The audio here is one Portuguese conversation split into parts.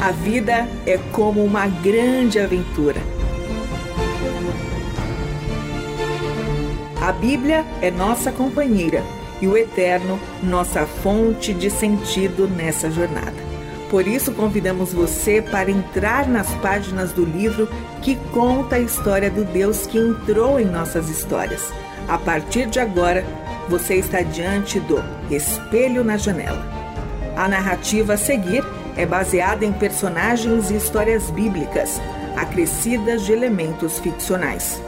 A vida é como uma grande aventura. A Bíblia é nossa companheira e o Eterno nossa fonte de sentido nessa jornada. Por isso, convidamos você para entrar nas páginas do livro que conta a história do Deus que entrou em nossas histórias. A partir de agora, você está diante do Espelho na Janela. A narrativa a seguir é baseada em personagens e histórias bíblicas, acrescidas de elementos ficcionais.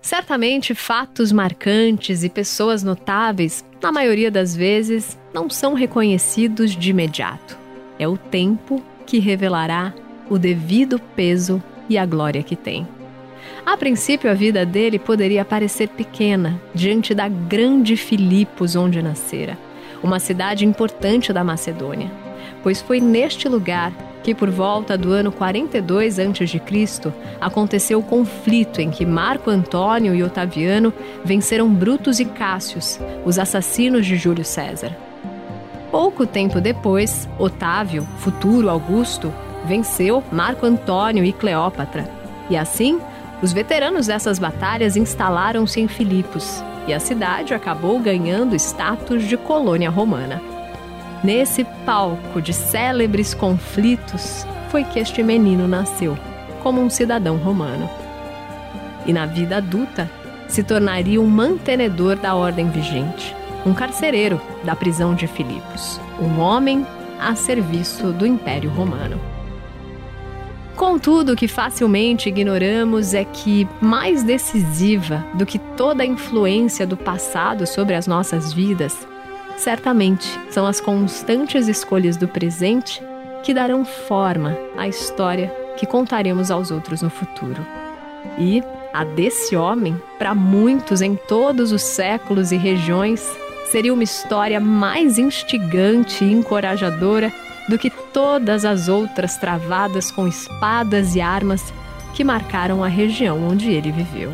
Certamente, fatos marcantes e pessoas notáveis, na maioria das vezes, não são reconhecidos de imediato. É o tempo que revelará o devido peso e a glória que tem. A princípio, a vida dele poderia parecer pequena diante da grande Filipos onde nascera, uma cidade importante da Macedônia, pois foi neste lugar que por volta do ano 42 a.C. aconteceu o conflito em que Marco Antônio e Otaviano venceram Brutus e Cássius, os assassinos de Júlio César. Pouco tempo depois, Otávio, futuro Augusto, venceu Marco Antônio e Cleópatra. E assim, os veteranos dessas batalhas instalaram-se em Filipos, e a cidade acabou ganhando status de colônia romana. Nesse palco de célebres conflitos foi que este menino nasceu, como um cidadão romano. E na vida adulta, se tornaria um mantenedor da ordem vigente, um carcereiro da prisão de Filipos, um homem a serviço do Império Romano. Contudo, o que facilmente ignoramos é que, mais decisiva do que toda a influência do passado sobre as nossas vidas, Certamente são as constantes escolhas do presente que darão forma à história que contaremos aos outros no futuro. E a desse homem, para muitos em todos os séculos e regiões, seria uma história mais instigante e encorajadora do que todas as outras travadas com espadas e armas que marcaram a região onde ele viveu.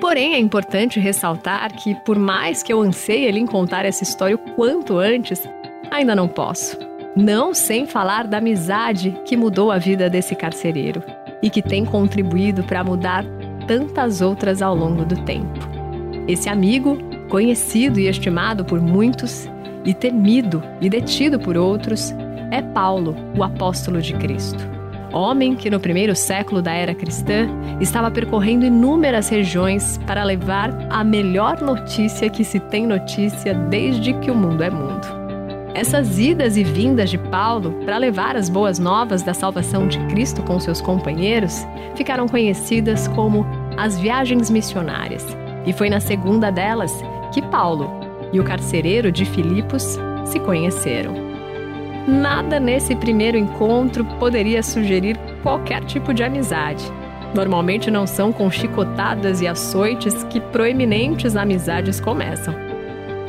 Porém, é importante ressaltar que, por mais que eu anseie lhe contar essa história o quanto antes, ainda não posso. Não sem falar da amizade que mudou a vida desse carcereiro e que tem contribuído para mudar tantas outras ao longo do tempo. Esse amigo, conhecido e estimado por muitos, e temido e detido por outros, é Paulo, o apóstolo de Cristo homem que no primeiro século da era cristã estava percorrendo inúmeras regiões para levar a melhor notícia que se tem notícia desde que o mundo é mundo. Essas idas e vindas de Paulo para levar as boas novas da salvação de Cristo com seus companheiros ficaram conhecidas como as viagens missionárias. E foi na segunda delas que Paulo e o carcereiro de Filipos se conheceram. Nada nesse primeiro encontro poderia sugerir qualquer tipo de amizade. Normalmente não são com chicotadas e açoites que proeminentes amizades começam.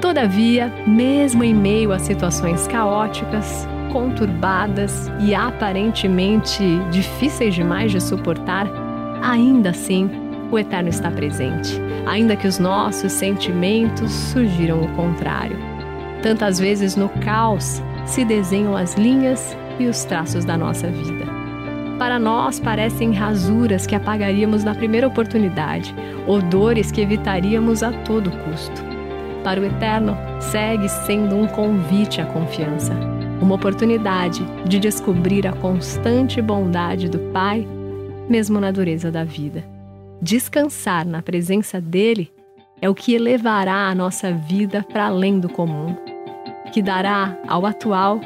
Todavia, mesmo em meio a situações caóticas, conturbadas e aparentemente difíceis demais de suportar, ainda assim o Eterno está presente, ainda que os nossos sentimentos sugiram o contrário. Tantas vezes no caos, se desenham as linhas e os traços da nossa vida. Para nós parecem rasuras que apagaríamos na primeira oportunidade, odores que evitaríamos a todo custo. Para o Eterno, segue sendo um convite à confiança, uma oportunidade de descobrir a constante bondade do Pai, mesmo na dureza da vida. Descansar na presença dele é o que elevará a nossa vida para além do comum que dará ao atual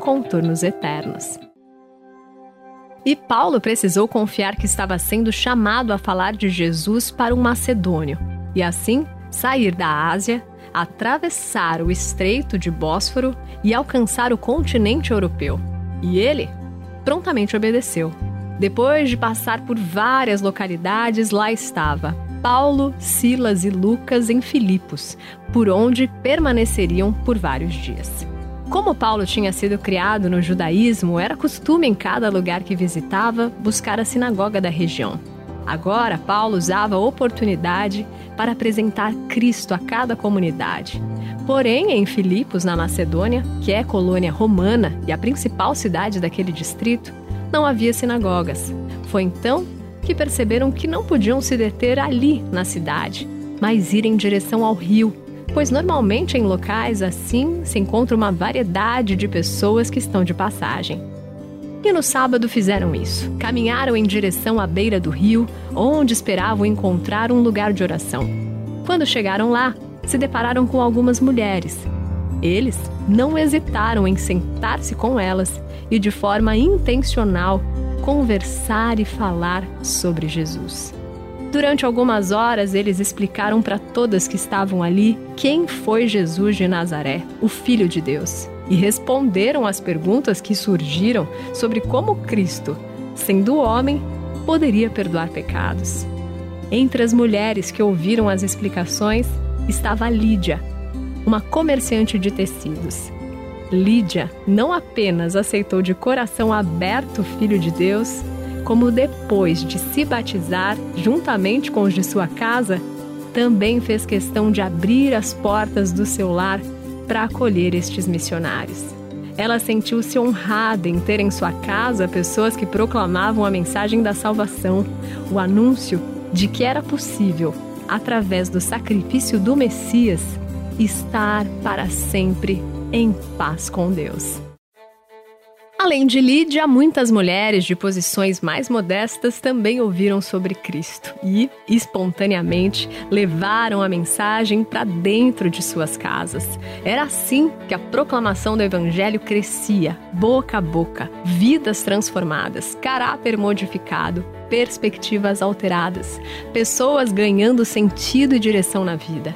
contornos eternos. E Paulo precisou confiar que estava sendo chamado a falar de Jesus para um macedônio e assim sair da Ásia, atravessar o estreito de Bósforo e alcançar o continente europeu. E ele prontamente obedeceu. Depois de passar por várias localidades, lá estava, Paulo, Silas e Lucas em Filipos, por onde permaneceriam por vários dias. Como Paulo tinha sido criado no judaísmo, era costume em cada lugar que visitava buscar a sinagoga da região. Agora, Paulo usava a oportunidade para apresentar Cristo a cada comunidade. Porém, em Filipos, na Macedônia, que é colônia romana e a principal cidade daquele distrito, não havia sinagogas. Foi então que perceberam que não podiam se deter ali na cidade, mas ir em direção ao rio, pois normalmente em locais assim se encontra uma variedade de pessoas que estão de passagem. E no sábado fizeram isso. Caminharam em direção à beira do rio, onde esperavam encontrar um lugar de oração. Quando chegaram lá, se depararam com algumas mulheres. Eles não hesitaram em sentar-se com elas e, de forma intencional, conversar e falar sobre Jesus. Durante algumas horas, eles explicaram para todas que estavam ali quem foi Jesus de Nazaré, o Filho de Deus, e responderam às perguntas que surgiram sobre como Cristo, sendo homem, poderia perdoar pecados. Entre as mulheres que ouviram as explicações estava Lídia, uma comerciante de tecidos. Lídia não apenas aceitou de coração aberto o Filho de Deus, como depois de se batizar juntamente com os de sua casa, também fez questão de abrir as portas do seu lar para acolher estes missionários. Ela sentiu-se honrada em ter em sua casa pessoas que proclamavam a mensagem da salvação, o anúncio de que era possível, através do sacrifício do Messias, estar para sempre em paz com Deus. Além de Lídia, muitas mulheres de posições mais modestas também ouviram sobre Cristo e, espontaneamente, levaram a mensagem para dentro de suas casas. Era assim que a proclamação do Evangelho crescia, boca a boca, vidas transformadas, caráter modificado, perspectivas alteradas, pessoas ganhando sentido e direção na vida.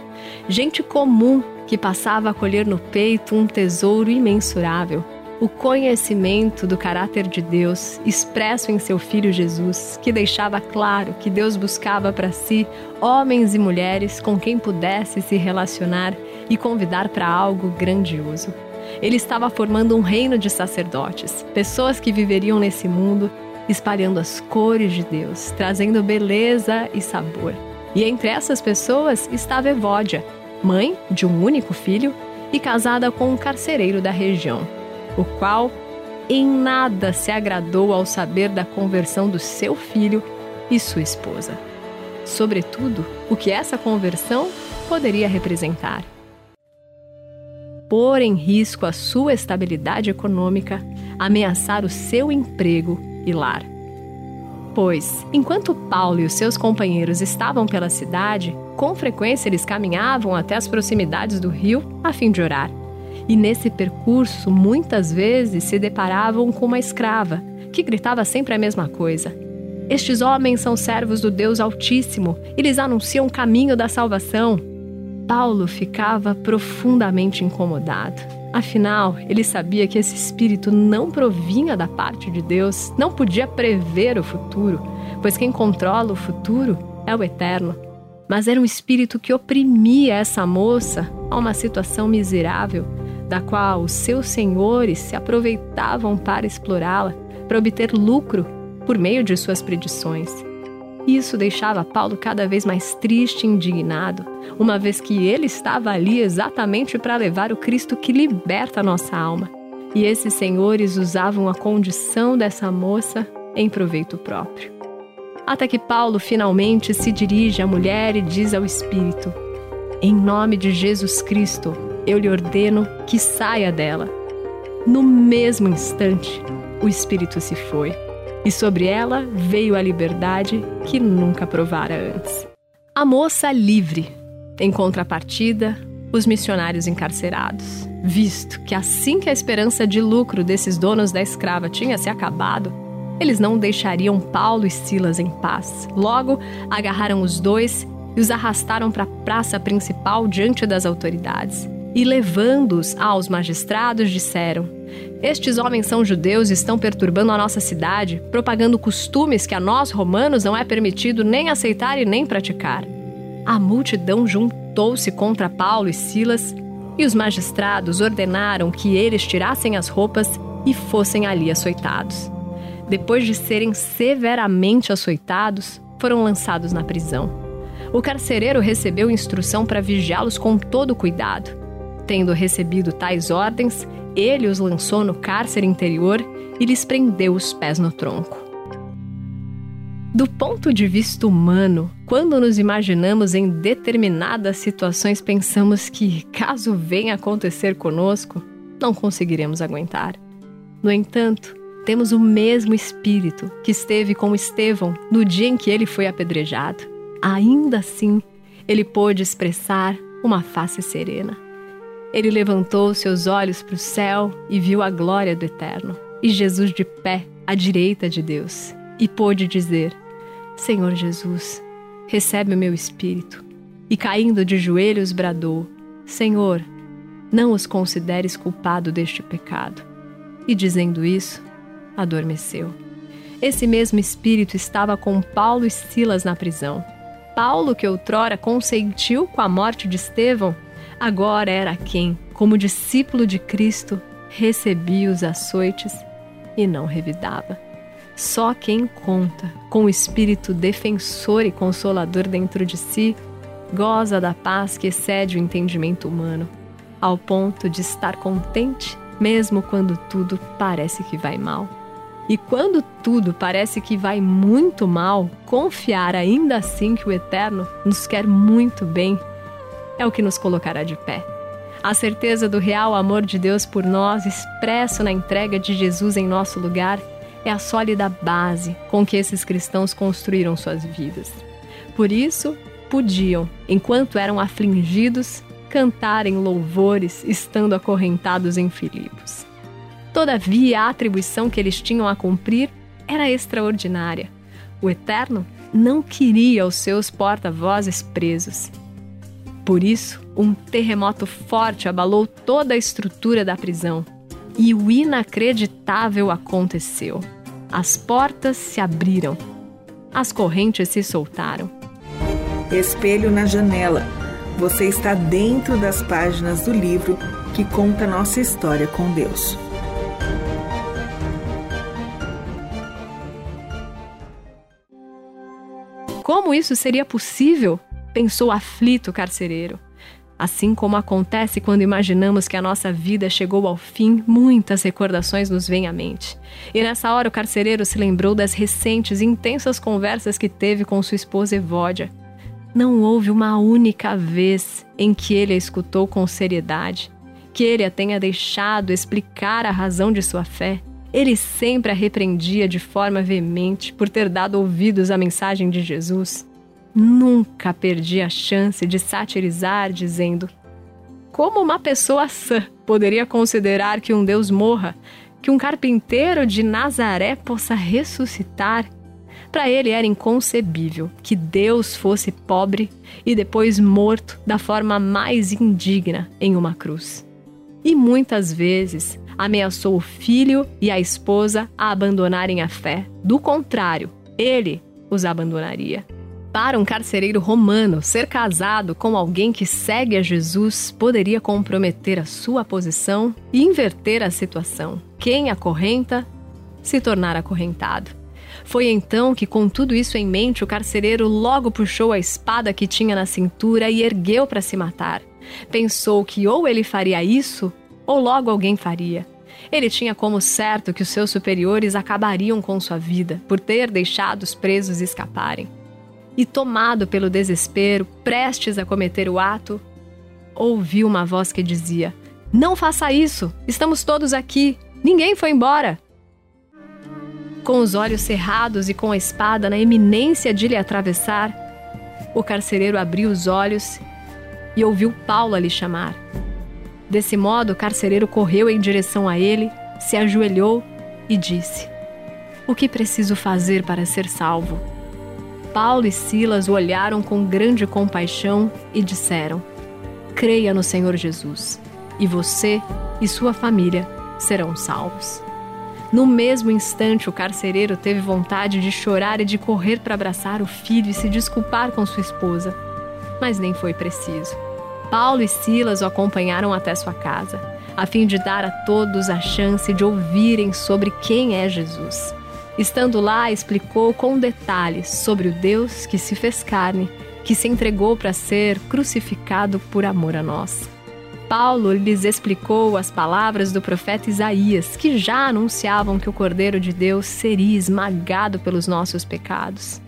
Gente comum que passava a colher no peito um tesouro imensurável o conhecimento do caráter de Deus expresso em seu Filho Jesus, que deixava claro que Deus buscava para si homens e mulheres com quem pudesse se relacionar e convidar para algo grandioso. Ele estava formando um reino de sacerdotes, pessoas que viveriam nesse mundo espalhando as cores de Deus, trazendo beleza e sabor. E entre essas pessoas estava Evódia, mãe de um único filho e casada com um carcereiro da região o qual em nada se agradou ao saber da conversão do seu filho e sua esposa. Sobretudo, o que essa conversão poderia representar. Pôr em risco a sua estabilidade econômica, ameaçar o seu emprego e lar. Pois, enquanto Paulo e os seus companheiros estavam pela cidade, com frequência eles caminhavam até as proximidades do rio a fim de orar e nesse percurso muitas vezes se deparavam com uma escrava que gritava sempre a mesma coisa. Estes homens são servos do Deus Altíssimo e lhes anunciam o caminho da salvação. Paulo ficava profundamente incomodado. Afinal, ele sabia que esse espírito não provinha da parte de Deus, não podia prever o futuro, pois quem controla o futuro é o Eterno. Mas era um espírito que oprimia essa moça a uma situação miserável da qual os seus senhores se aproveitavam para explorá-la, para obter lucro por meio de suas predições. Isso deixava Paulo cada vez mais triste e indignado, uma vez que ele estava ali exatamente para levar o Cristo que liberta a nossa alma. E esses senhores usavam a condição dessa moça em proveito próprio. Até que Paulo finalmente se dirige à mulher e diz ao Espírito: Em nome de Jesus Cristo, eu lhe ordeno que saia dela. No mesmo instante, o espírito se foi, e sobre ela veio a liberdade que nunca provara antes. A moça livre, em contrapartida, os missionários encarcerados. Visto que assim que a esperança de lucro desses donos da escrava tinha se acabado, eles não deixariam Paulo e Silas em paz. Logo, agarraram os dois e os arrastaram para a praça principal diante das autoridades e levando-os aos magistrados, disseram: Estes homens são judeus e estão perturbando a nossa cidade, propagando costumes que a nós, romanos, não é permitido nem aceitar e nem praticar. A multidão juntou-se contra Paulo e Silas, e os magistrados ordenaram que eles tirassem as roupas e fossem ali açoitados. Depois de serem severamente açoitados, foram lançados na prisão. O carcereiro recebeu instrução para vigiá-los com todo cuidado. Tendo recebido tais ordens, ele os lançou no cárcere interior e lhes prendeu os pés no tronco. Do ponto de vista humano, quando nos imaginamos em determinadas situações, pensamos que, caso venha acontecer conosco, não conseguiremos aguentar. No entanto, temos o mesmo espírito que esteve com Estevão no dia em que ele foi apedrejado. Ainda assim, ele pôde expressar uma face serena. Ele levantou seus olhos para o céu e viu a glória do Eterno, e Jesus de pé à direita de Deus, e pôde dizer: Senhor Jesus, recebe o meu espírito. E caindo de joelhos, bradou: Senhor, não os consideres culpado deste pecado. E dizendo isso, adormeceu. Esse mesmo espírito estava com Paulo e Silas na prisão. Paulo, que outrora consentiu com a morte de Estevão, agora era quem, como discípulo de Cristo, recebia os açoites e não revidava. Só quem conta com o espírito defensor e consolador dentro de si goza da paz que excede o entendimento humano, ao ponto de estar contente mesmo quando tudo parece que vai mal. E quando tudo parece que vai muito mal, confiar ainda assim que o Eterno nos quer muito bem é o que nos colocará de pé. A certeza do real amor de Deus por nós, expresso na entrega de Jesus em nosso lugar, é a sólida base com que esses cristãos construíram suas vidas. Por isso, podiam, enquanto eram afligidos, cantar em louvores, estando acorrentados em Filipos. Todavia, a atribuição que eles tinham a cumprir era extraordinária. O Eterno não queria os seus porta-vozes presos. Por isso, um terremoto forte abalou toda a estrutura da prisão. E o inacreditável aconteceu. As portas se abriram. As correntes se soltaram. Espelho na janela. Você está dentro das páginas do livro que conta nossa história com Deus. Como isso seria possível? Pensou aflito o carcereiro. Assim como acontece quando imaginamos que a nossa vida chegou ao fim, muitas recordações nos vêm à mente. E nessa hora o carcereiro se lembrou das recentes e intensas conversas que teve com sua esposa Evódia. Não houve uma única vez em que ele a escutou com seriedade, que ele a tenha deixado explicar a razão de sua fé. Ele sempre a repreendia de forma veemente por ter dado ouvidos à mensagem de Jesus. Nunca perdi a chance de satirizar, dizendo: Como uma pessoa sã poderia considerar que um Deus morra, que um carpinteiro de Nazaré possa ressuscitar? Para ele era inconcebível que Deus fosse pobre e depois morto da forma mais indigna em uma cruz. E muitas vezes ameaçou o filho e a esposa a abandonarem a fé. Do contrário, ele os abandonaria. Para um carcereiro romano, ser casado com alguém que segue a Jesus poderia comprometer a sua posição e inverter a situação. Quem acorrenta se tornar acorrentado. Foi então que, com tudo isso em mente, o carcereiro logo puxou a espada que tinha na cintura e ergueu para se matar. Pensou que ou ele faria isso, ou logo alguém faria. Ele tinha como certo que os seus superiores acabariam com sua vida por ter deixado os presos escaparem e, tomado pelo desespero, prestes a cometer o ato, ouviu uma voz que dizia: Não faça isso! Estamos todos aqui! Ninguém foi embora! Com os olhos cerrados e com a espada na eminência de lhe atravessar, o carcereiro abriu os olhos e ouviu Paulo lhe chamar. Desse modo, o carcereiro correu em direção a ele, se ajoelhou e disse: O que preciso fazer para ser salvo? Paulo e Silas o olharam com grande compaixão e disseram: Creia no Senhor Jesus, e você e sua família serão salvos. No mesmo instante, o carcereiro teve vontade de chorar e de correr para abraçar o filho e se desculpar com sua esposa. Mas nem foi preciso. Paulo e Silas o acompanharam até sua casa, a fim de dar a todos a chance de ouvirem sobre quem é Jesus. Estando lá, explicou com detalhes sobre o Deus que se fez carne, que se entregou para ser crucificado por amor a nós. Paulo lhes explicou as palavras do profeta Isaías, que já anunciavam que o Cordeiro de Deus seria esmagado pelos nossos pecados,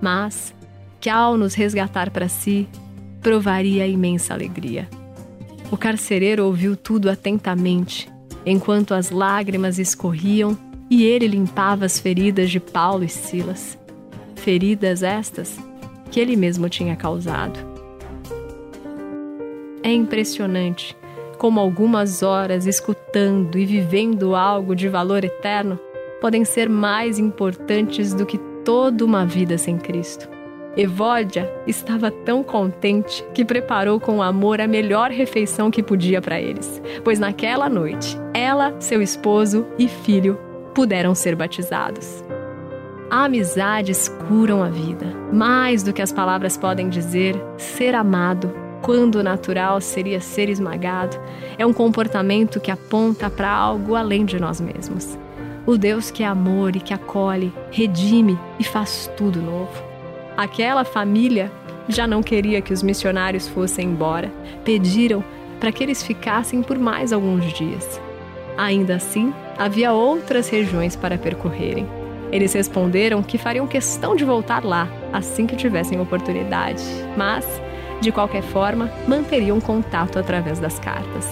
mas que ao nos resgatar para si, provaria imensa alegria. O carcereiro ouviu tudo atentamente, enquanto as lágrimas escorriam e ele limpava as feridas de Paulo e Silas. Feridas estas que ele mesmo tinha causado. É impressionante como algumas horas escutando e vivendo algo de valor eterno podem ser mais importantes do que toda uma vida sem Cristo. Evódia estava tão contente que preparou com amor a melhor refeição que podia para eles, pois naquela noite ela, seu esposo e filho puderam ser batizados. Amizades curam a vida. Mais do que as palavras podem dizer, ser amado, quando natural seria ser esmagado, é um comportamento que aponta para algo além de nós mesmos. O Deus que é amor e que acolhe, redime e faz tudo novo. Aquela família já não queria que os missionários fossem embora. Pediram para que eles ficassem por mais alguns dias. Ainda assim, havia outras regiões para percorrerem. Eles responderam que fariam questão de voltar lá assim que tivessem oportunidade, mas, de qualquer forma, manteriam contato através das cartas.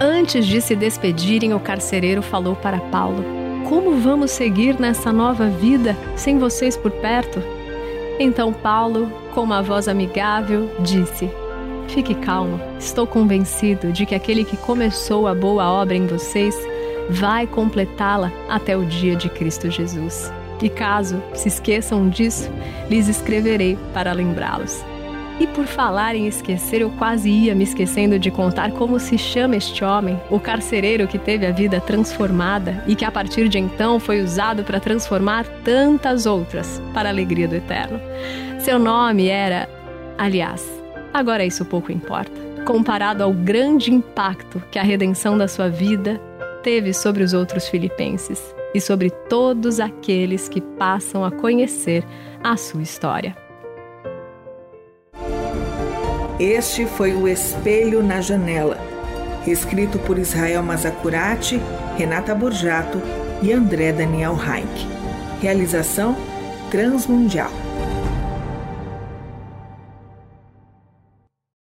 Antes de se despedirem, o carcereiro falou para Paulo: Como vamos seguir nessa nova vida sem vocês por perto? Então Paulo, com uma voz amigável, disse: Fique calmo, estou convencido de que aquele que começou a boa obra em vocês vai completá-la até o dia de Cristo Jesus. E caso se esqueçam disso, lhes escreverei para lembrá-los. E por falar em esquecer, eu quase ia me esquecendo de contar como se chama este homem, o carcereiro que teve a vida transformada e que a partir de então foi usado para transformar tantas outras para a alegria do eterno. Seu nome era, aliás, agora isso pouco importa, comparado ao grande impacto que a redenção da sua vida teve sobre os outros filipenses e sobre todos aqueles que passam a conhecer a sua história. Este foi o Espelho na Janela, escrito por Israel Mazacurati, Renata Borjato e André Daniel Heinck. Realização Transmundial.